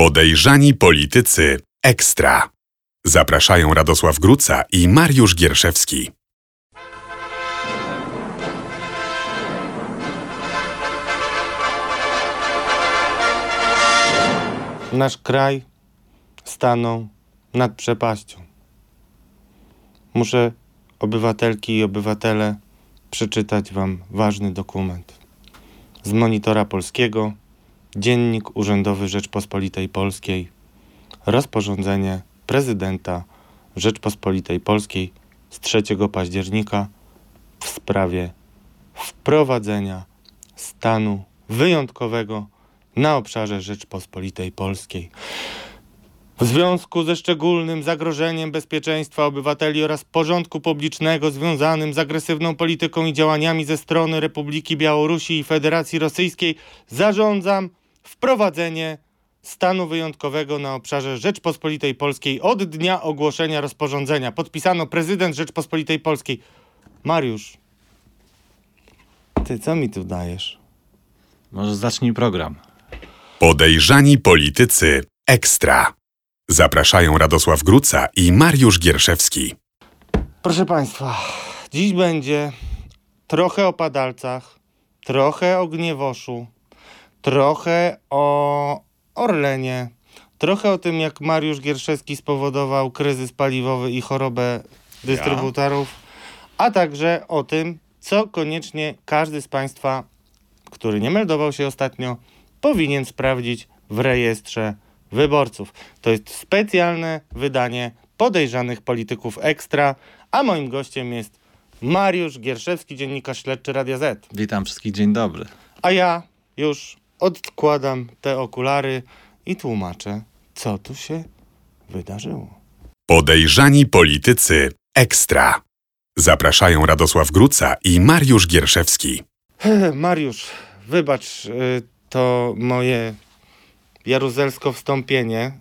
Podejrzani politycy ekstra. Zapraszają Radosław Gruca i Mariusz Gierszewski. Nasz kraj stanął nad przepaścią. Muszę, obywatelki i obywatele, przeczytać Wam ważny dokument. Z monitora polskiego, Dziennik Urzędowy Rzeczpospolitej Polskiej, rozporządzenie prezydenta Rzeczpospolitej Polskiej z 3 października w sprawie wprowadzenia stanu wyjątkowego na obszarze Rzeczpospolitej Polskiej. W związku ze szczególnym zagrożeniem bezpieczeństwa obywateli oraz porządku publicznego związanym z agresywną polityką i działaniami ze strony Republiki Białorusi i Federacji Rosyjskiej zarządzam wprowadzenie stanu wyjątkowego na obszarze Rzeczpospolitej Polskiej od dnia ogłoszenia rozporządzenia. Podpisano prezydent Rzeczpospolitej Polskiej. Mariusz, ty co mi tu dajesz? Może zacznij program. Podejrzani politycy ekstra. Zapraszają Radosław Gruca i Mariusz Gierszewski. Proszę Państwa, dziś będzie trochę o padalcach, trochę o gniewoszu, trochę o Orlenie, trochę o tym, jak Mariusz Gierszewski spowodował kryzys paliwowy i chorobę dystrybutorów, a także o tym, co koniecznie każdy z Państwa, który nie meldował się ostatnio, powinien sprawdzić w rejestrze wyborców. To jest specjalne wydanie podejrzanych polityków ekstra, a moim gościem jest Mariusz Gierszewski, dziennikarz śledczy Radia Z. Witam wszystkich, dzień dobry. A ja już odkładam te okulary i tłumaczę, co tu się wydarzyło. Podejrzani politycy ekstra. Zapraszają Radosław Gruca i Mariusz Gierszewski. Mariusz, wybacz y, to moje jaruzelsko wstąpienie,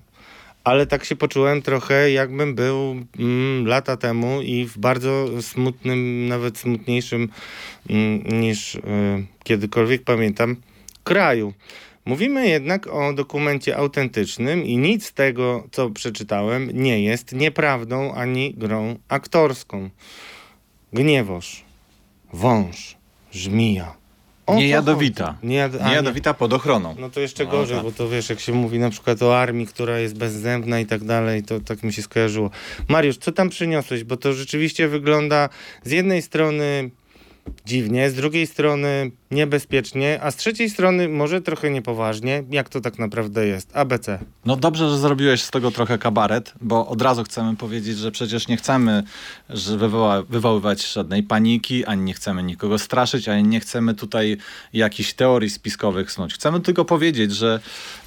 ale tak się poczułem trochę jakbym był mm, lata temu i w bardzo smutnym, nawet smutniejszym mm, niż y, kiedykolwiek pamiętam kraju. Mówimy jednak o dokumencie autentycznym i nic z tego, co przeczytałem, nie jest nieprawdą ani grą aktorską. Gniewoż, wąż, żmija. O Niejadowita. Niejad... a, Niejadowita pod ochroną. no to jeszcze No, gorzej, tak. bo to wiesz, jak się mówi na przykład o armii, która jest bezzębna i tak dalej, to tak mi się skojarzyło. Mariusz, co tam przyniosłeś? Bo to rzeczywiście wygląda z jednej strony dziwnie, z drugiej strony niebezpiecznie, a z trzeciej strony może trochę niepoważnie. Jak to tak naprawdę jest? ABC. No dobrze, że zrobiłeś z tego trochę kabaret, bo od razu chcemy powiedzieć, że przecież nie chcemy że wywoła, wywoływać żadnej paniki, ani nie chcemy nikogo straszyć, ani nie chcemy tutaj jakichś teorii spiskowych snuć. Chcemy tylko powiedzieć, że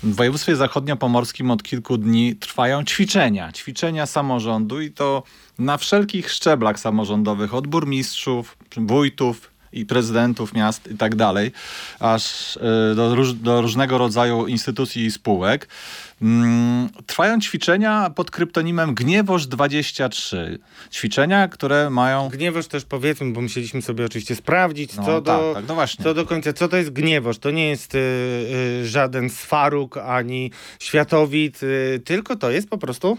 w województwie zachodniopomorskim od kilku dni trwają ćwiczenia. Ćwiczenia samorządu i to na wszelkich szczeblach samorządowych, od burmistrzów, wójtów, i prezydentów miast i tak dalej, aż y, do, róż, do różnego rodzaju instytucji i spółek. Mm, Trwają ćwiczenia pod kryptonimem Gniewoż 23. Ćwiczenia, które mają... Gniewoż też powiedzmy, bo musieliśmy sobie oczywiście sprawdzić, No, co, tak, do, tak, no co do końca. Co to jest gniewoż? To nie jest y, y, żaden swaruk ani światowid, y, tylko to jest po prostu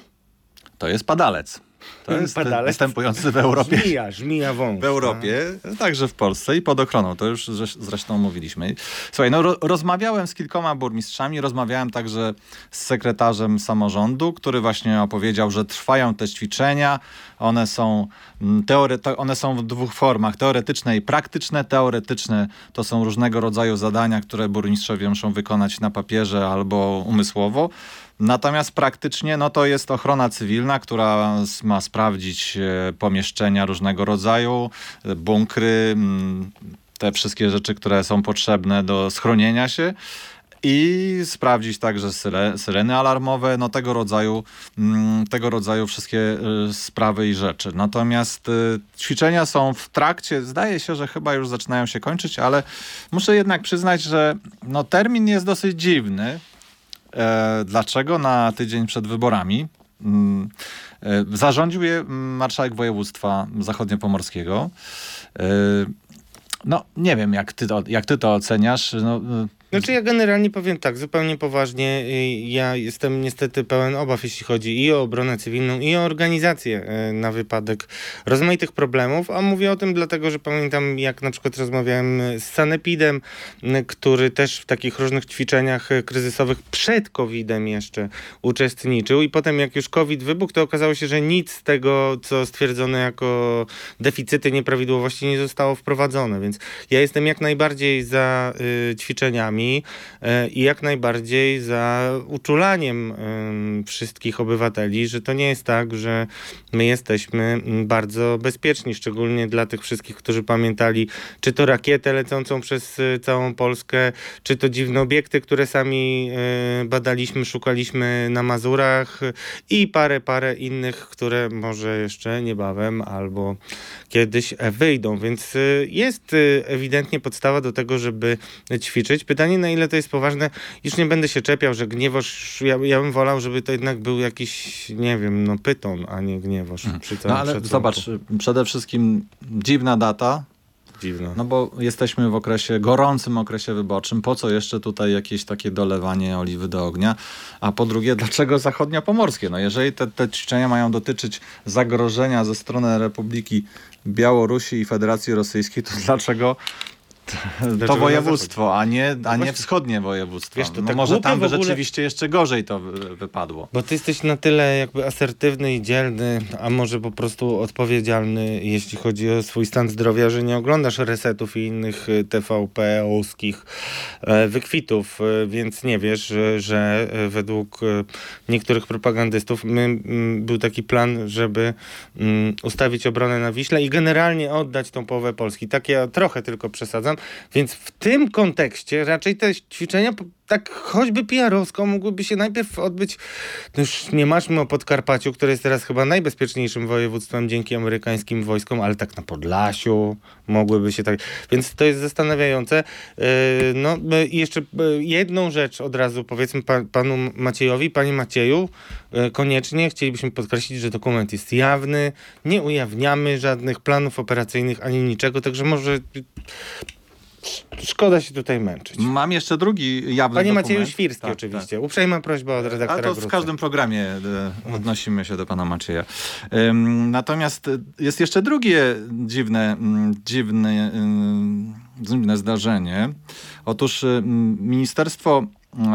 To jest padalec. To jest występujący w Europie. żmija, żmija wąż. W Europie, także w Polsce i pod ochroną, to już zresz- zresztą mówiliśmy. Słuchaj, no ro- rozmawiałem z kilkoma burmistrzami, rozmawiałem także z sekretarzem samorządu, który właśnie opowiedział, że trwają te ćwiczenia, one są, mm, teore- one są w dwóch formach, teoretyczne i praktyczne. Teoretyczne to są różnego rodzaju zadania, które burmistrzowie muszą wykonać na papierze albo umysłowo. Natomiast praktycznie no to jest ochrona cywilna, która ma sprawdzić e, pomieszczenia różnego rodzaju, e, bunkry, te wszystkie rzeczy, które są potrzebne do schronienia się. I sprawdzić także syreny alarmowe, no tego rodzaju, tego rodzaju wszystkie y, sprawy i rzeczy. Natomiast ćwiczenia są w trakcie, zdaje się, że chyba już zaczynają się kończyć, ale muszę jednak przyznać, że no, termin jest dosyć dziwny. E, dlaczego na tydzień przed wyborami mm, e, zarządził je marszałek województwa zachodniopomorskiego. E, no, nie wiem, jak ty to, jak ty to oceniasz. No, Znaczy ja generalnie powiem tak, zupełnie poważnie, y, ja jestem niestety pełen obaw, jeśli chodzi i o obronę cywilną, i o organizację y, na wypadek rozmaitych problemów, a mówię o tym dlatego, że pamiętam jak na przykład rozmawiałem z Sanepidem, y, który też w takich różnych ćwiczeniach kryzysowych przed COVID-em jeszcze uczestniczył. I potem jak już COVID wybuchł, to okazało się, że nic z tego, co stwierdzono jako deficyty, nieprawidłowości nie zostało wprowadzone, więc ja jestem jak najbardziej za y, ćwiczeniami y, i jak najbardziej za uczulaniem wszystkich obywateli, że to nie jest tak, że my jesteśmy bardzo bezpieczni, szczególnie dla tych wszystkich, którzy pamiętali, czy to rakietę lecącą przez y, całą Polskę, czy to dziwne obiekty, które sami y, badaliśmy, szukaliśmy na Mazurach i parę, parę innych, które może jeszcze niebawem albo kiedyś wyjdą, więc jest ewidentnie podstawa do tego, żeby ćwiczyć. Pytanie, na ile to jest poważne, już nie będę się czepiał, że gniewoż, ja, ja bym wolał, żeby to jednak był jakiś, nie wiem, no pyton, a nie gniewoż. Mhm. no ale zobacz, przede wszystkim dziwna data, Dziwne. No bo jesteśmy w okresie, gorącym okresie wyborczym. Po co jeszcze tutaj jakieś takie dolewanie oliwy do ognia? A po drugie, dlaczego zachodniopomorskie? No jeżeli te, te ćwiczenia mają dotyczyć zagrożenia ze strony Republiki Białorusi i Federacji Rosyjskiej, to dlaczego to województwo, a nie, a nie wschodnie województwo. Wiesz, to no tak może tam by ogóle... rzeczywiście jeszcze gorzej to wypadło. Bo ty jesteś na tyle jakby asertywny i dzielny, a może po prostu odpowiedzialny, jeśli chodzi o swój stan zdrowia, że nie oglądasz resetów i innych y, TVP oskich e, wykwitów, e, więc nie wiesz, że, że e, według niektórych propagandystów my, był taki plan, żeby ustawić obronę na Wiśle i generalnie oddać tą połowę Polski. Tak ja trochę tylko przesadzam, więc w tym kontekście raczej te ćwiczenia tak choćby PR-owsko mogłyby się najpierw odbyć, no już nie masz o Podkarpaciu, które jest teraz chyba najbezpieczniejszym województwem dzięki amerykańskim wojskom, ale tak na Podlasiu mogłyby się tak, więc to jest zastanawiające. Yy, no i jeszcze yy, jedną rzecz od razu powiedzmy panu Maciejowi, panie Macieju, yy, koniecznie chcielibyśmy podkreślić, że dokument jest jawny, nie ujawniamy żadnych planów operacyjnych ani niczego, także może Szkoda się tutaj męczyć. Mam jeszcze drugi jawny Panie dokument. Macieju Świrski tak, oczywiście. Tak. Uprzejma prośba od redaktora A to w każdym programie e, odnosimy się do pana Macieja. Natomiast jest jeszcze drugie dziwne, dziwne, dziwne zdarzenie. Otóż Ministerstwo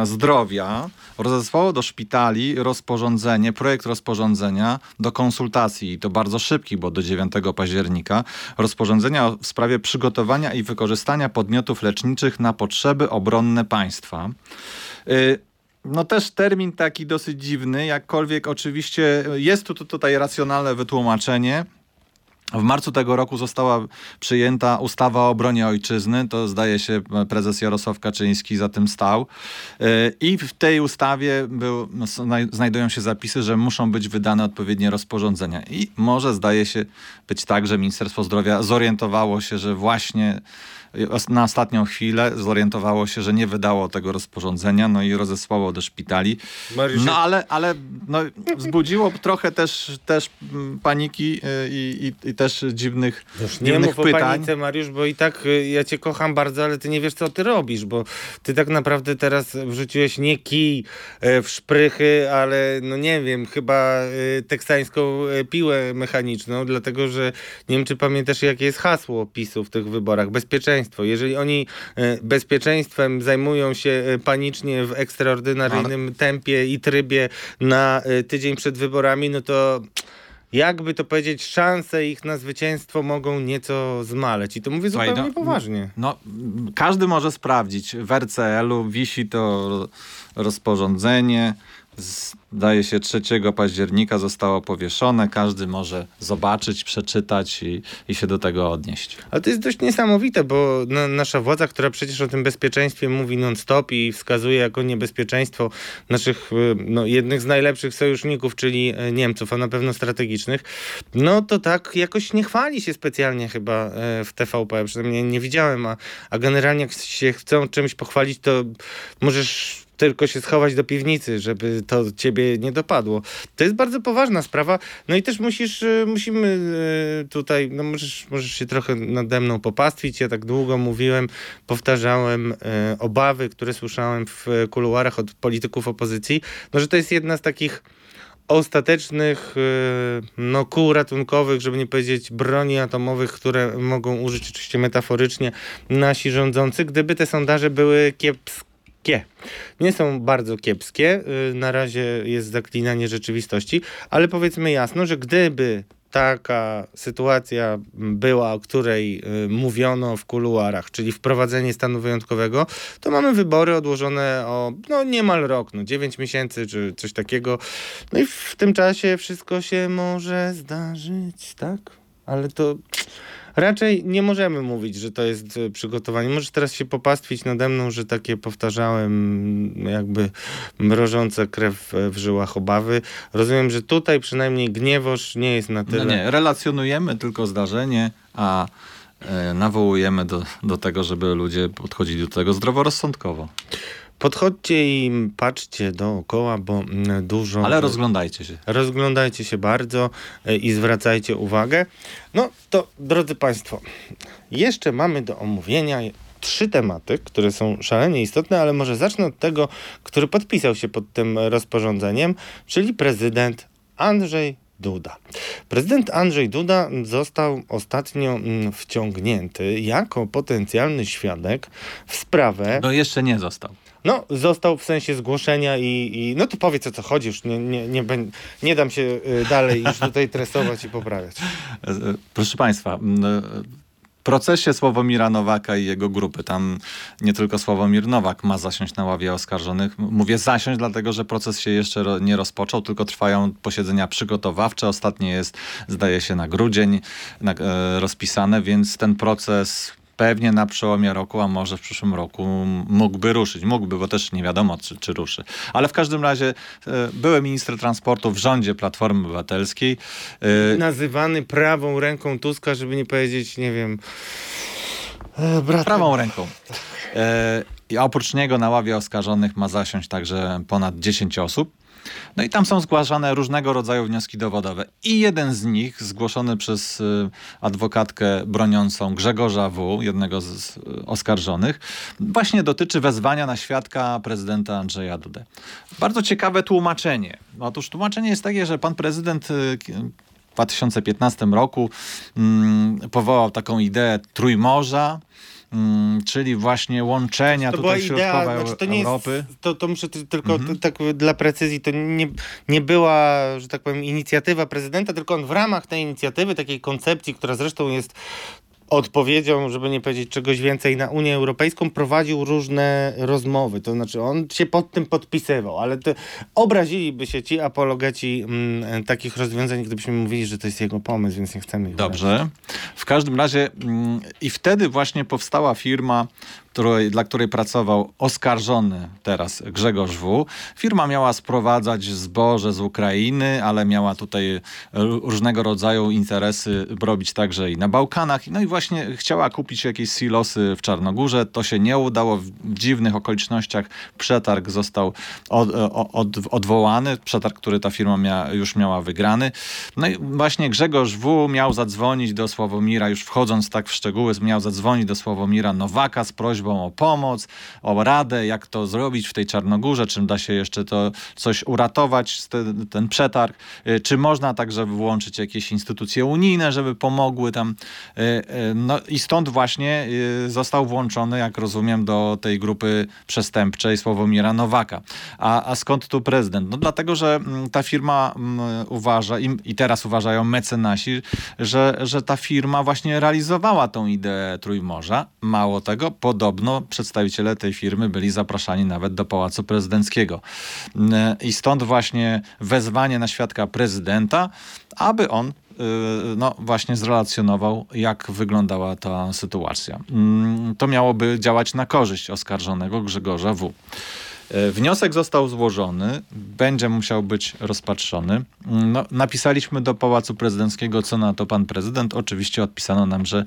Zdrowia rozesłało do szpitali rozporządzenie, projekt rozporządzenia do konsultacji i to bardzo szybki, bo do 9 października, rozporządzenia w sprawie przygotowania i wykorzystania podmiotów leczniczych na potrzeby obronne państwa. Y, no też termin taki dosyć dziwny, jakkolwiek oczywiście jest tu tutaj racjonalne wytłumaczenie. W marcu tego roku została przyjęta ustawa o obronie ojczyzny. To zdaje się prezes Jarosław Kaczyński za tym stał. E, I w tej ustawie był, znajdują się zapisy, że muszą być wydane odpowiednie rozporządzenia. I może zdaje się być tak, że Ministerstwo Zdrowia zorientowało się, że właśnie na ostatnią chwilę zorientowało się, że nie wydało tego rozporządzenia, no i rozesłało do szpitali. Mariusz... No ale, ale no, wzbudziło trochę też, też paniki y, i, i, i też dziwnych, Już nie dziwnych mów pytań. o panice, Mariusz, bo i tak y, ja cię kocham bardzo, ale ty nie wiesz, co ty robisz, bo ty tak naprawdę teraz wrzuciłeś nie kij y, w szprychy, ale no nie wiem, chyba teksańską piłę mechaniczną, dlatego, że nie wiem, czy pamiętasz, jakie jest hasło PiSu w tych wyborach. Bezpieczeństwo bezpieczeństwo. Jeżeli oni e, bezpieczeństwem zajmują się e, panicznie w ekstraordynaryjnym Ale... tempie i trybie na e, tydzień przed wyborami, no to jakby to powiedzieć, szanse ich na zwycięstwo mogą nieco zmaleć. I to mówię zupełnie no, poważnie. No, każdy może sprawdzić. W RCL-u wisi to rozporządzenie zdaje się 3 października zostało powieszone. Każdy może zobaczyć, przeczytać i, i się do tego odnieść. Ale to jest dość niesamowite, bo na, nasza władza, która przecież o tym bezpieczeństwie mówi non-stop i wskazuje jako niebezpieczeństwo naszych y, no, jednych z najlepszych sojuszników, czyli e, Niemców, a na pewno strategicznych, no to tak jakoś nie chwali się specjalnie chyba e, w TVP, przynajmniej nie widziałem, a, a generalnie jak się chcą czymś pochwalić, to możesz tylko się schować do piwnicy, żeby to ciebie nie dopadło. To jest bardzo poważna sprawa. No i też musisz, e, musimy e, tutaj, no możesz, możesz się trochę nade mną popastwić. Ja tak długo mówiłem, powtarzałem e, obawy, które słyszałem w kuluarach od polityków opozycji, no że to jest jedna z takich ostatecznych no, kół ratunkowych, żeby nie powiedzieć broni atomowych, które mogą użyć oczywiście metaforycznie nasi rządzący, gdyby te sondaże były kiepskie kiepskie. Nie są bardzo kiepskie. Y, na razie jest zaklinanie rzeczywistości, ale powiedzmy jasno, że gdyby taka sytuacja była, o której y, mówiono w kuluarach, czyli wprowadzenie stanu wyjątkowego, to mamy wybory odłożone o no, niemal rok, no 9 miesięcy czy coś takiego. No i w tym czasie wszystko się może zdarzyć, tak? Ale to raczej nie możemy mówić, że to jest e, przygotowanie. Możesz teraz się popastwić nade mną, że takie powtarzałem jakby mrożące krew w żyłach obawy. Rozumiem, że tutaj przynajmniej gniewoż nie jest na tyle... No nie, relacjonujemy tylko zdarzenie, a e, nawołujemy do, do tego, żeby ludzie podchodzili do tego zdroworozsądkowo. Podchodźcie i patrzcie dookoła, bo mm, dużo. Ale rozglądajcie się. Rozglądajcie się bardzo e, i zwracajcie uwagę. No to, drodzy Państwo, jeszcze mamy do omówienia trzy tematy, które są szalenie istotne, ale może zacznę od tego, który podpisał się pod tym rozporządzeniem, czyli prezydent Andrzej Duda. Prezydent Andrzej Duda został ostatnio mm, wciągnięty jako potencjalny świadek w sprawę. No jeszcze nie został. No, został w sensie zgłoszenia i, i no to powiedz o co chodzi, już nie, nie, nie, nie dam się y, dalej już tutaj tresować i poprawiać. E, proszę Państwa, w procesie Sławomira Nowaka i jego grupy, tam nie tylko Sławomir Nowak ma zasiąść na ławie oskarżonych. Mówię zasiąść, dlatego że proces się jeszcze nie rozpoczął, tylko trwają posiedzenia przygotowawcze. Ostatnie jest, zdaje się, na grudzień na, e, rozpisane, więc ten proces pewnie na przełomie roku, a może w przyszłym roku mógłby ruszyć. Mógłby, bo też nie wiadomo, czy, czy ruszy. Ale w każdym razie e, były minister transportu w rządzie Platformy Obywatelskiej. E, Nazywany prawą ręką Tuska, żeby nie powiedzieć, nie wiem... E, prawą ręką. E, I oprócz niego na ławie oskarżonych ma zasiąść także ponad 10 osób. No i tam są zgłaszane różnego rodzaju wnioski dowodowe. I jeden z nich, zgłoszony przez y, adwokatkę broniącą Grzegorza W., jednego z oskarżonych, właśnie dotyczy wezwania na świadka prezydenta Andrzeja Dudę. Bardzo ciekawe tłumaczenie. Otóż tłumaczenie jest takie, że pan prezydent y, w 2015 roku mm, powołał taką ideę Trójmorza, Mm, czyli właśnie łączenia to tutaj znaczy to nie Europy. Jest, to, to muszę tylko mhm. tak dla precyzji, to nie, nie była, że tak powiem, inicjatywa prezydenta, tylko on w ramach tej inicjatywy, takiej koncepcji, która zresztą jest odpowiedzią, żeby nie powiedzieć czegoś więcej, na Unię Europejską prowadził różne rozmowy. To znaczy on się pod tym podpisywał, ale to obraziliby się ci apologeci m, mm, takich rozwiązań, gdybyśmy mówili, że to jest jego pomysł, więc nie chcemy ich Dobrze. W każdym razie m, mm, i wtedy właśnie powstała firma której, dla której pracował oskarżony teraz Grzegorz W. Firma miała sprowadzać zboże z Ukrainy, ale miała tutaj różnego rodzaju interesy robić także i na Bałkanach. No i właśnie chciała kupić jakieś silosy w Czarnogórze. To się nie udało. W dziwnych okolicznościach przetarg został od, od, odwołany. Przetarg, który ta firma mia, już miała wygrany. No i właśnie Grzegorz W. miał zadzwonić do Sławomira, już wchodząc tak w szczegóły, miał zadzwonić do Sławomira Nowaka z prośbą prośbą o pomoc, o radę, jak to zrobić w tej Czarnogórze, czym da się jeszcze to coś uratować, ten, ten przetarg, y, czy można także włączyć jakieś instytucje unijne, żeby pomogły tam. Y, y, no i stąd właśnie został włączony, jak rozumiem, do tej grupy przestępczej Sławomira Nowaka. A, a skąd tu prezydent? No dlatego, że mm, ta firma mm, uważa i, i teraz uważają mecenasi, że, że ta firma właśnie realizowała tą ideę Trójmorza. Mało tego, podobnie podobno przedstawiciele tej firmy byli zapraszani nawet do Pałacu Prezydenckiego. Mm, I stąd właśnie wezwanie na świadka prezydenta, aby on y, no właśnie zrelacjonował, jak wyglądała ta sytuacja. Mm, to miałoby działać na korzyść oskarżonego Grzegorza W. E, wniosek został złożony, będzie musiał być rozpatrzony. No, napisaliśmy do Pałacu Prezydenckiego, co na to pan prezydent. Oczywiście odpisano nam, że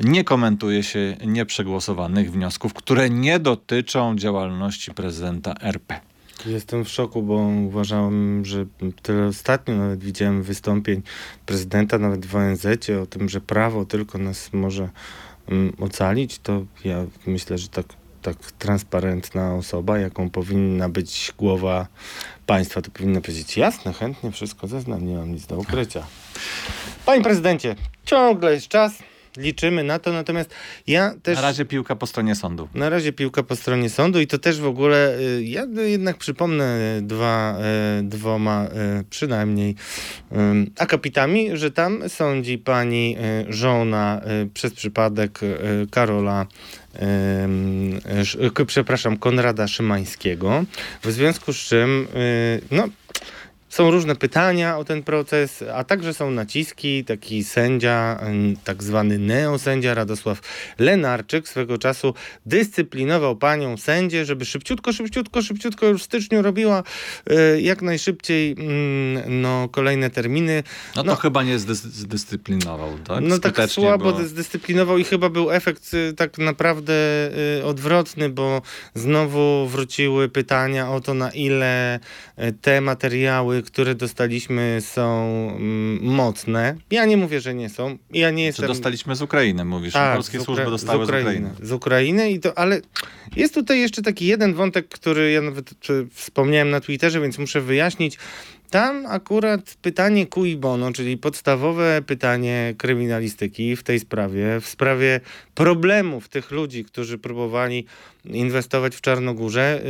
nie komentuje się nieprzegłosowanych wniosków, które nie dotyczą działalności prezydenta RP. Jestem w szoku, bo uważałem, że tyle ostatnio nawet widziałem wystąpień prezydenta, nawet w ONZ o tym, że prawo tylko nas może um, ocalić, to ja myślę, że tak, tak transparentna osoba, jaką powinna być głowa państwa, to powinna powiedzieć jasne, chętnie wszystko zeznam, nie mam nic do ukrycia. Panie prezydencie, ciągle jest czas liczymy na to, natomiast ja też... Na razie piłka po stronie sądu. Na razie piłka po stronie sądu i to też w ogóle, y, ja jednak przypomnę dwa, y, dwoma y, przynajmniej akapitami, że tam sądzi pani żona przez przypadek Karola przepraszam, Konrada Szymańskiego, w związku z czym no są różne pytania o ten proces, a także są naciski. Taki sędzia, tak zwany neosędzia Radosław Lenarczyk swego czasu dyscyplinował panią sędzię, żeby szybciutko, szybciutko, szybciutko już w styczniu robiła y, jak najszybciej mm, no, kolejne terminy. No to no, chyba nie zdyscyplinował, tak? No tak słabo bo... zdyscyplinował i chyba był efekt y, tak naprawdę y, odwrotny, bo znowu wróciły pytania o to, na ile te materiały, które dostaliśmy są mm, mocne. Ja nie mówię, że nie są. Ja nie jestem... Czy dostaliśmy z Ukrainy, mówisz? Tak, Polskie Ukra... służby dostały z Ukrainy. z Ukrainy. Z Ukrainy i to, ale jest tutaj jeszcze taki jeden wątek, który ja nawet wspomniałem na Twitterze, więc muszę wyjaśnić. Tam akurat pytanie cui bono, czyli podstawowe pytanie kryminalistyki w tej sprawie, w sprawie problemów tych ludzi, którzy próbowali inwestować w Czarnogórze,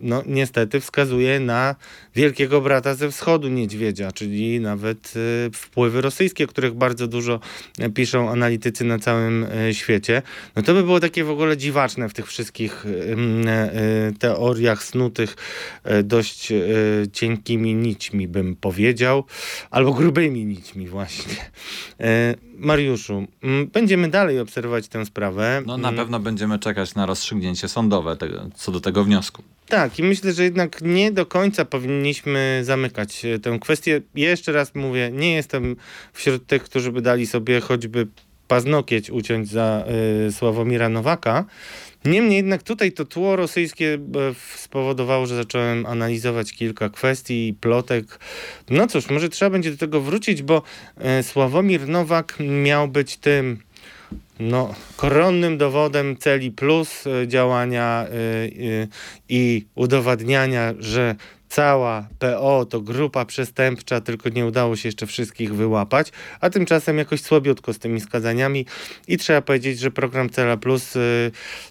no niestety wskazuje na wielkiego brata ze wschodu niedźwiedzia, czyli nawet y, wpływy rosyjskie, których bardzo dużo piszą analitycy na całym y, świecie. No to by było takie w ogóle dziwaczne w tych wszystkich y, teoriach snutych dość cienkimi nićmi, bym powiedział, albo grubymi nićmi właśnie. Mariuszu, będziemy dalej obserwować tę sprawę. No na pewno będziemy czekać na rozstrzygnięcie sądowe tego, co do tego wniosku. Tak, i myślę, że jednak nie do końca powinniśmy zamykać e, tę kwestię. Jeszcze raz mówię, nie jestem wśród tych, którzy by dali sobie choćby paznokieć uciąć za y, Sławomira Nowaka. Niemniej jednak tutaj to tło rosyjskie e, spowodowało, że zacząłem analizować kilka kwestii i plotek. No cóż, może trzeba będzie do tego wrócić, bo y, Sławomir Nowak miał być tym no, koronnym dowodem celi plus y, działania y, y, i udowadniania, że cała PO to grupa przestępcza, tylko nie udało się jeszcze wszystkich wyłapać, a tymczasem jakoś słabiutko z tymi skazaniami i trzeba powiedzieć, że program Cela Plus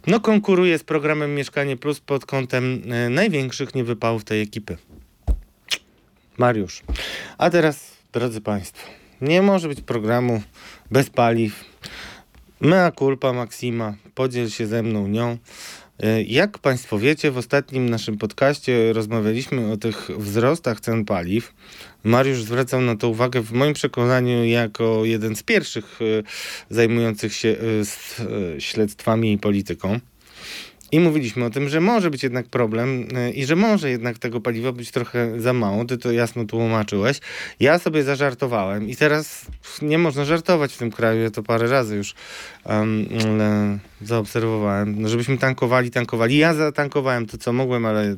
no, konkuruje z programem Mieszkanie Plus pod kątem największych niewypałów tej ekipy. Mariusz. A teraz, drodzy Państwo, nie może być programu bez paliw, Mea culpa Maxima, podziel się ze mną nią. E, jak Państwo wiecie, w ostatnim naszym podcaście rozmawialiśmy o tych wzrostach cen paliw. Mariusz zwracał na to uwagę w moim przekonaniu jako jeden z pierwszych e, zajmujących się e, śledztwami i polityką. I mówiliśmy o tym, że może być jednak problem e, i że może jednak tego paliwa być trochę za mało. Ty to jasno tłumaczyłeś. Ja sobie zażartowałem i teraz nie można żartować w tym kraju. Ja to parę razy już um, zaobserwowałem. No, żebyśmy tankowali, tankowali. Ja zatankowałem to, co mogłem, ale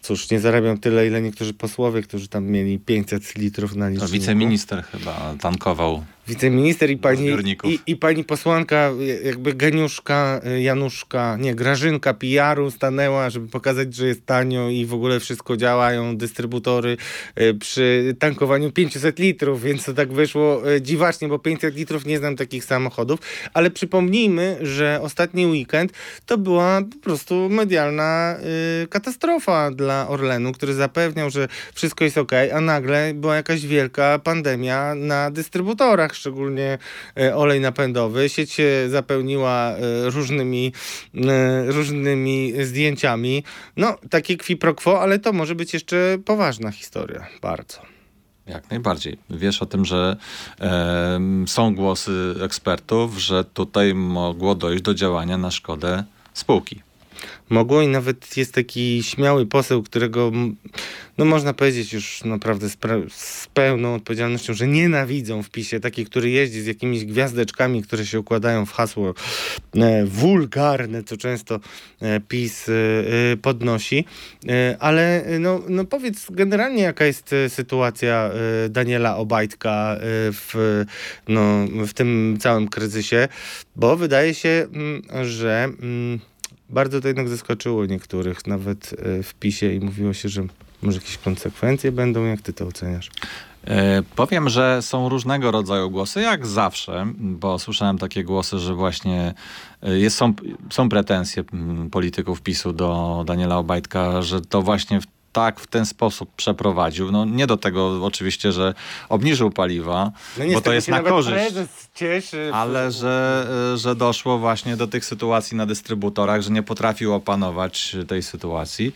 cóż, nie zarabiam tyle, ile niektórzy posłowie, którzy tam mieli 500 litrów na liczniku. To wiceminister chyba tankował wiceminister i pani, i, i, pani posłanka, jakby geniuszka, y, Januszka, nie, Grażynka PR-u stanęła, żeby pokazać, że jest tanio i w ogóle wszystko działają, dystrybutory y, przy tankowaniu 500 litrów, więc to tak wyszło dziwacznie, bo 500 litrów nie znam takich samochodów, ale przypomnijmy, że ostatni weekend to była po prostu medialna katastrofa dla Orlenu, który zapewniał, że wszystko jest ok, a nagle była jakaś wielka pandemia na dystrybutorach szczególnie e, olej napędowy. Sieć się zapełniła e, różnymi, e, różnymi zdjęciami. No, takie qui pro quo, ale to może być jeszcze poważna historia. Bardzo. Jak najbardziej. Wiesz o tym, że e, są głosy ekspertów, że tutaj mogło dojść do działania na szkodę spółki. Mogło i nawet jest taki śmiały poseł, którego no można powiedzieć już naprawdę z, z, pełną odpowiedzialnością, że nienawidzą w PiSie, taki, który jeździ z jakimiś gwiazdeczkami, które się układają w hasło e, wulgarne, co często e, PiS e, e podnosi. E, ale e, no, no powiedz generalnie, jaka jest sytuacja Daniela Obajtka w, no, w tym całym kryzysie, bo wydaje się, mm, że mm, bardzo to jednak zaskoczyło niektórych, nawet w PiSie i mówiło się, że może jakieś konsekwencje będą? Jak ty to oceniasz? E, powiem, że są różnego rodzaju głosy, jak zawsze, bo słyszałem takie głosy, że właśnie e, jest, są, są pretensje polityków PiSu do Daniela Obajtka, że to właśnie w tak w ten sposób przeprowadził. No nie do tego oczywiście, że obniżył paliwa, no bo to jest na korzyść. Cieszy. Ale że, e, że doszło właśnie do tych sytuacji na dystrybutorach, że nie potrafił opanować tej sytuacji.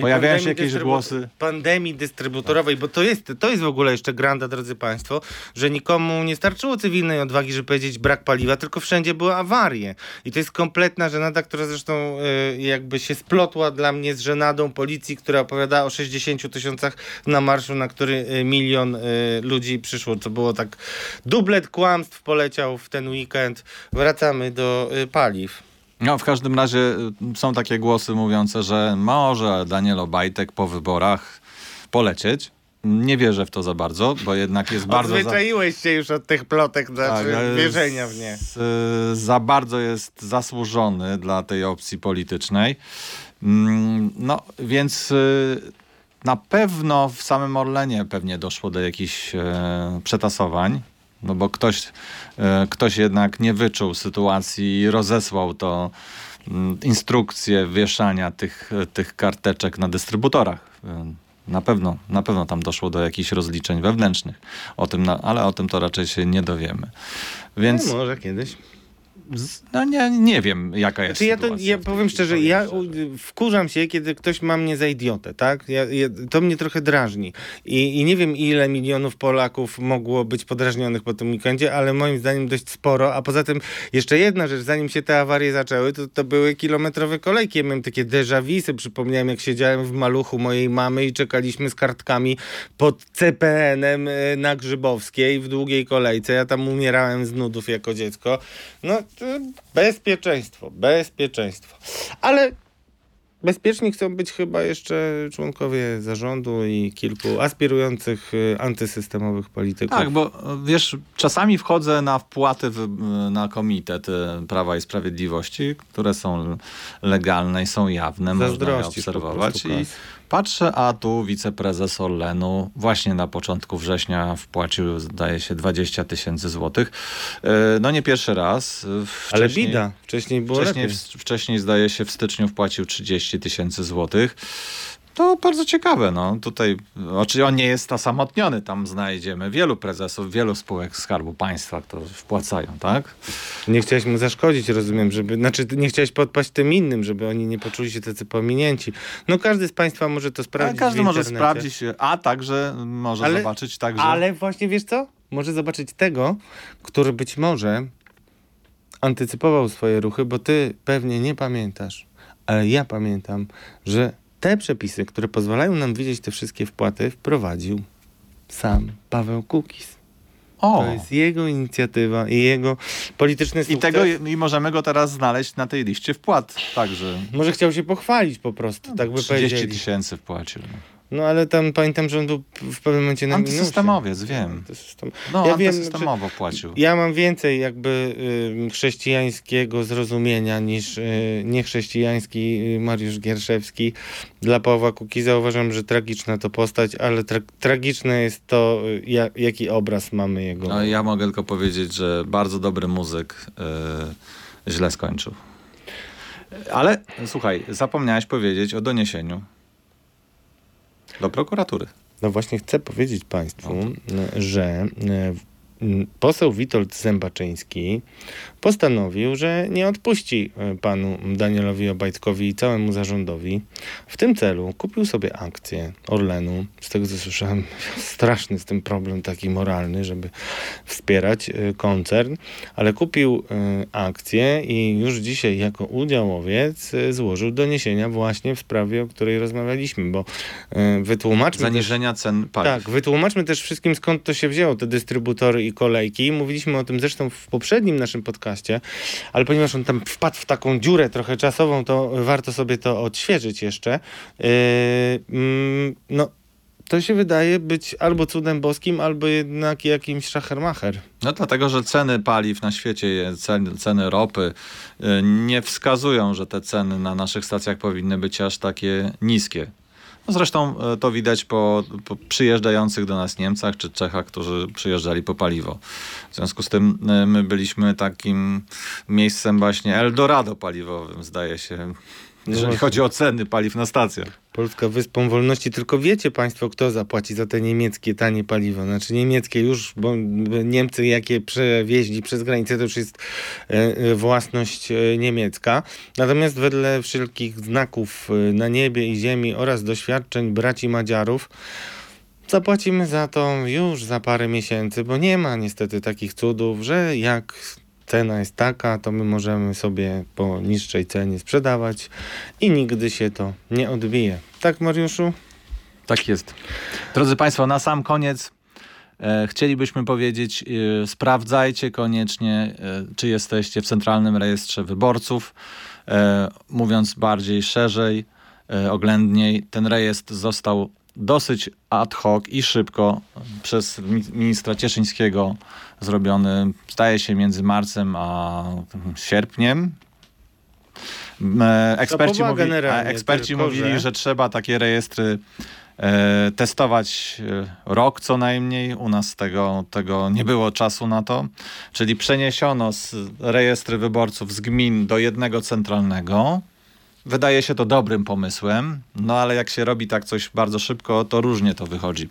Pojawiają się jakieś głosy. Pandemii dystrybutowej, bo to jest, to jest w ogóle jeszcze granda, drodzy Państwo, że nikomu nie starczyło cywilnej odwagi, żeby powiedzieć brak paliwa, tylko wszędzie były awarie. I to jest kompletna żenada, która zresztą y, jakby się splotła dla mnie z żenadą policji, która opowiada o 60 tysiącach na marszu, na który y, milion y, ludzi przyszło. To było tak, dublet kłamstw poleciał w ten weekend. Wracamy do paliw. No, w każdym razie y, są takie głosy mówiące, że może Daniel Obajtek po wyborach polecieć. Nie wierzę w to za bardzo, bo jednak jest bardzo... Odzwyczaiłeś za... się już od tych plotek, znaczy tak, wierzenia w nie. Z, za bardzo jest zasłużony dla tej opcji politycznej. Mm, no, więc y, na pewno w samym Orlenie pewnie doszło do jakichś e, przetasowań no bo ktoś, e, ktoś jednak nie wyczuł sytuacji i rozesłał to mm, instrukcję wieszania tych, tych karteczek na dystrybutorach. E, na pewno, na pewno tam doszło do jakichś rozliczeń wewnętrznych, o tym, ale o tym to raczej się nie dowiemy. Więc, no może kiedyś. No nie, nie wiem, jaka jest znaczy, ja to, ja powiem szczerze, ja wkurzam się, kiedy ktoś ma mnie za idiotę, tak? Ja, ja, to mnie trochę drażni. I, I nie wiem, ile milionów Polaków mogło być podrażnionych po tym weekendzie, ale moim zdaniem dość sporo. A poza tym jeszcze jedna rzecz, zanim się te awarie zaczęły, to, to były kilometrowe kolejki. Ja miałem takie déjà vu, przypomniałem, jak siedziałem w maluchu mojej mamy i czekaliśmy z kartkami pod CPN-em e, na Grzybowskiej w długiej kolejce. Ja tam umierałem z nudów jako dziecko. No, bezpieczeństwo, bezpieczeństwo. Ale bezpieczni chcą być chyba jeszcze członkowie zarządu i kilku aspirujących y, antysystemowych polityków. Tak, bo wiesz, czasami wchodzę na wpłaty w, na komitet y, Prawa i Sprawiedliwości, które są legalne i są jawne, można je obserwować. I Patrzę, a tu wiceprezes Orlenu właśnie na początku września wpłacił, zdaje się, 20 tysięcy złotych. E, no nie pierwszy raz. Wcześniej, Ale bida, wcześniej było wcześniej, wcześniej, zdaje się, w styczniu wpłacił 30 tysięcy złotych. To bardzo ciekawe. No. Tutaj, oczywiście on nie jest osamotniony. Tam znajdziemy wielu prezesów, wielu spółek Skarbu Państwa, które wpłacają, tak? Nie chciałeś mu zaszkodzić, rozumiem, żeby, znaczy nie chciałeś podpaść tym innym, żeby oni nie poczuli się tacy pominięci. No każdy z Państwa może to sprawdzić. A każdy może sprawdzić, a także może ale, zobaczyć także. Ale właśnie wiesz co? Może zobaczyć tego, który być może antycypował swoje ruchy, bo ty pewnie nie pamiętasz, ale ja pamiętam, że te przepisy, które pozwalają nam widzieć te wszystkie wpłaty, wprowadził sam Paweł Kukis. O. To jest jego inicjatywa i jego polityczny sukces. I, tego, I możemy go teraz znaleźć na tej liście wpłat także. Może chciał się pochwalić po prostu, no, tak by 30 tysięcy wpłacił. No ale tam pamiętam, że on był w pewnym momencie na Antysystemowiec, wiem. Antysystem... No, ja antysystemowo wiem, płacił. Ja mam więcej jakby y, chrześcijańskiego zrozumienia niż y, niechrześcijański y, Mariusz Gierszewski. Dla Pawła Kukiza uważam, że tragiczna to postać, ale tra tragiczne jest to, y, ja, jaki obraz mamy jego. No ja mogę tylko powiedzieć, że bardzo dobry muzyk y, źle skończył. Ale słuchaj, zapomniałeś powiedzieć o doniesieniu do prokuratury. No właśnie chcę powiedzieć Państwu, no że e, poseł Witold Zębaczyński postanowił, że nie odpuści e, panu Danielowi Obajtkowi i całemu zarządowi. W tym celu kupił sobie akcję Orlenu. Z tego co słyszałem, straszny z tym problem taki moralny, żeby wspierać e, koncern, ale kupił e, akcję i już dzisiaj jako udziałowiec złożył doniesienia właśnie w sprawie, o której rozmawialiśmy, bo wytłumaczmy... Zaniżenia też, cen paliw. Tak, wytłumaczmy też wszystkim skąd to się wzięło, te dystrybutory i kolejki. Mówiliśmy o tym zresztą w poprzednim naszym podcaście, ale ponieważ on tam wpadł w taką dziurę trochę czasową, to warto sobie to odświeżyć jeszcze. Yy, no, to się wydaje być albo cudem boskim, albo jednak jakimś szachermacher. No dlatego, że ceny paliw na świecie, ceny, ceny ropy y, nie wskazują, że te ceny na naszych stacjach powinny być aż takie niskie. No zresztą e, to widać po, po, przyjeżdżających do nas Niemcach czy Czechach, którzy przyjeżdżali po paliwo. W związku z tym e, my byliśmy takim miejscem właśnie Eldorado paliwowym, zdaje się, jeżeli no chodzi o ceny paliw na stacjach. Polska wyspą wolności, tylko wiecie Państwo, kto zapłaci za te niemieckie tanie paliwo. Znaczy niemieckie już, bo Niemcy jakie przewieźli przez granicę, to już jest e, e, własność e, niemiecka. Natomiast wedle wszelkich znaków na niebie i ziemi oraz doświadczeń braci Madziarów, zapłacimy za to już za parę miesięcy, bo nie ma niestety takich cudów, że jak cena jest taka, to my możemy sobie po niższej cenie sprzedawać i nigdy się to nie odbije. Tak, Mariuszu? Tak jest. Drodzy Państwo, na sam koniec e, chcielibyśmy powiedzieć, e, sprawdzajcie koniecznie, e, czy jesteście w Centralnym Rejestrze Wyborców. Mówiąc bardziej szerzej, oględniej, ten rejestr został dosyć ad hoc i szybko przez ministra Cieszyńskiego zrobiony, zdaje się, między marcem a sierpniem. Eksperci, mówi, eksperci tylko, mówili, że... że trzeba takie rejestry e, testować e, rok co najmniej. U nas tego, tego nie było czasu na to. Czyli przeniesiono z rejestry wyborców z gmin do jednego centralnego Wydaje się to dobrym pomysłem, no ale jak się robi tak coś bardzo szybko, to różnie to wychodzi.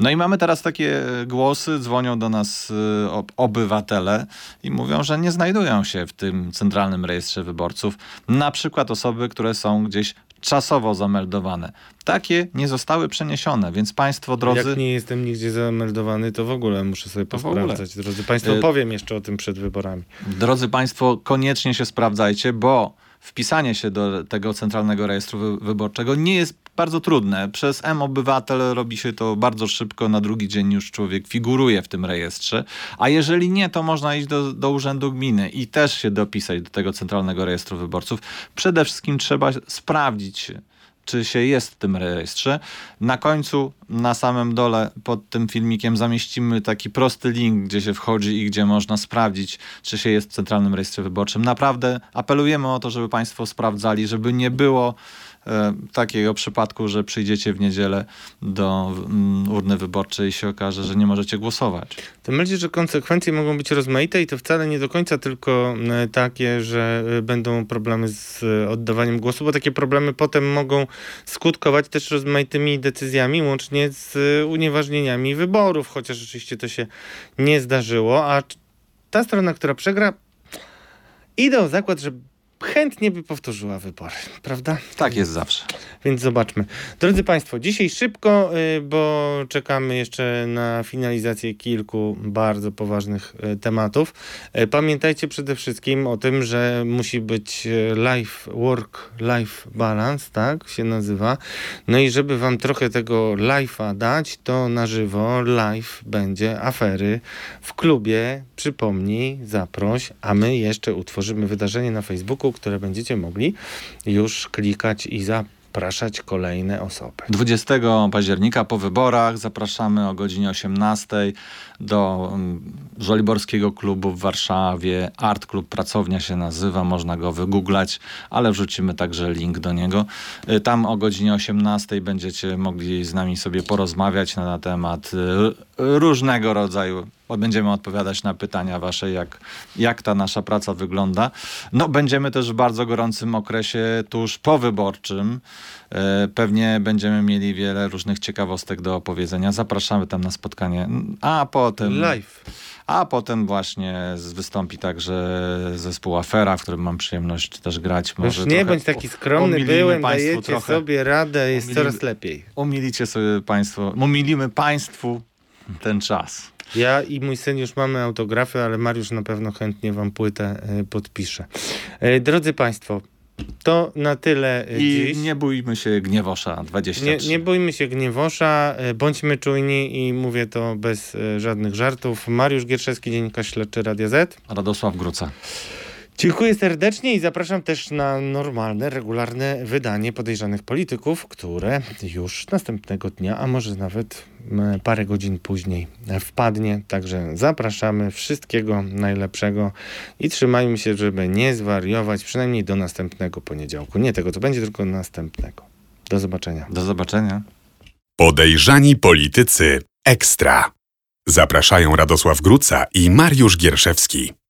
No i mamy teraz takie głosy, dzwonią do nas y, obywatele i mówią, że nie znajdują się w tym centralnym rejestrze wyborców. Na przykład osoby, które są gdzieś czasowo zameldowane. Takie nie zostały przeniesione, więc Państwo drodzy... Jak nie jestem nigdzie zameldowany, to w ogóle muszę sobie posprawdzać. Drodzy Państwo, y, powiem jeszcze o tym przed wyborami. Drodzy Państwo, koniecznie się sprawdzajcie, bo wpisanie się do tego centralnego rejestru wyborczego nie jest bardzo trudne. Przez M-Obywatel robi się to bardzo szybko, na drugi dzień już człowiek figuruje w tym rejestrze, a jeżeli nie, to można iść do, do urzędu gminy i też się dopisać do tego centralnego rejestru wyborców. Przede wszystkim trzeba sprawdzić czy się jest w tym rejestrze. Na końcu, na samym dole pod tym filmikiem zamieścimy taki prosty link, gdzie się wchodzi i gdzie można sprawdzić, czy się jest w Centralnym Rejestrze Wyborczym. Naprawdę apelujemy o to, żeby Państwo sprawdzali, żeby nie było takiego przypadku, że przyjdziecie w niedzielę do mm, urny wyborczej i się okaże, że nie możecie głosować. Tym bardziej, że konsekwencje mogą być rozmaite i to wcale nie do końca tylko e, takie, że e, będą problemy z oddawaniem głosu, bo takie problemy potem mogą skutkować też rozmaitymi decyzjami, łącznie z unieważnieniami wyborów, chociaż oczywiście to się nie zdarzyło, a ta strona, która przegra, idę o zakład, że chętnie by powtórzyła wybory, prawda? Tak jest zawsze. Więc zobaczmy. Drodzy Państwo, dzisiaj szybko, y, bo czekamy jeszcze na finalizację kilku bardzo poważnych y, tematów. Y, pamiętajcie przede wszystkim o tym, że musi być life work, life balance, tak się nazywa. No i żeby Wam trochę tego life'a dać, to na żywo live będzie afery w klubie. Przypomnij, zaproś, a my jeszcze utworzymy wydarzenie na Facebooku, które będziecie mogli już klikać i zapraszać kolejne osoby. 20 października po wyborach zapraszamy o godzinie 18 do mm, Żoliborskiego klubu w Warszawie. Art Club Pracownia się nazywa, można go wygooglać, ale wrzucimy także link do niego. Y, tam o godzinie 18 będziecie mogli z nami sobie porozmawiać na temat y, różnego rodzaju. Będziemy odpowiadać na pytania wasze, jak, jak ta nasza praca wygląda. No, będziemy też w bardzo gorącym okresie tuż powyborczym. E, Pewnie będziemy mieli wiele różnych ciekawostek do opowiedzenia. Zapraszamy tam na spotkanie. A potem... Live. A potem właśnie wystąpi także zespół Afera, w którym mam przyjemność też grać. Już Może nie trochę bądź taki skromny, byłem, dajecie trochę. sobie radę, jest Umilimy- coraz lepiej. Umilicie sobie Państwo, umilimy Państwu ten czas. Ja i mój syn już mamy autografy, ale Mariusz na pewno chętnie wam płytę e, podpisze. E, Drodzy Państwo, to na tyle e, I dziś. nie bójmy się Gniewosza 23. Nie, nie bójmy się gniewosza, bądźmy czujni i mówię to bez żadnych żartów. Mariusz Gierszewski, Dziennikarz Śledczy Radia Z. Radosław Gruca. Dziękuję serdecznie i zapraszam też na normalne, regularne wydanie podejrzanych polityków, które już następnego dnia, a może nawet m, parę godzin później wpadnie. Także zapraszamy wszystkiego najlepszego i trzymajmy się, żeby nie zwariować, przynajmniej do następnego poniedziałku. Nie tego, co będzie, tylko następnego. Do zobaczenia. Do zobaczenia. Podejrzani politycy ekstra. Zapraszają Radosław Gruca i Mariusz Gierszewski.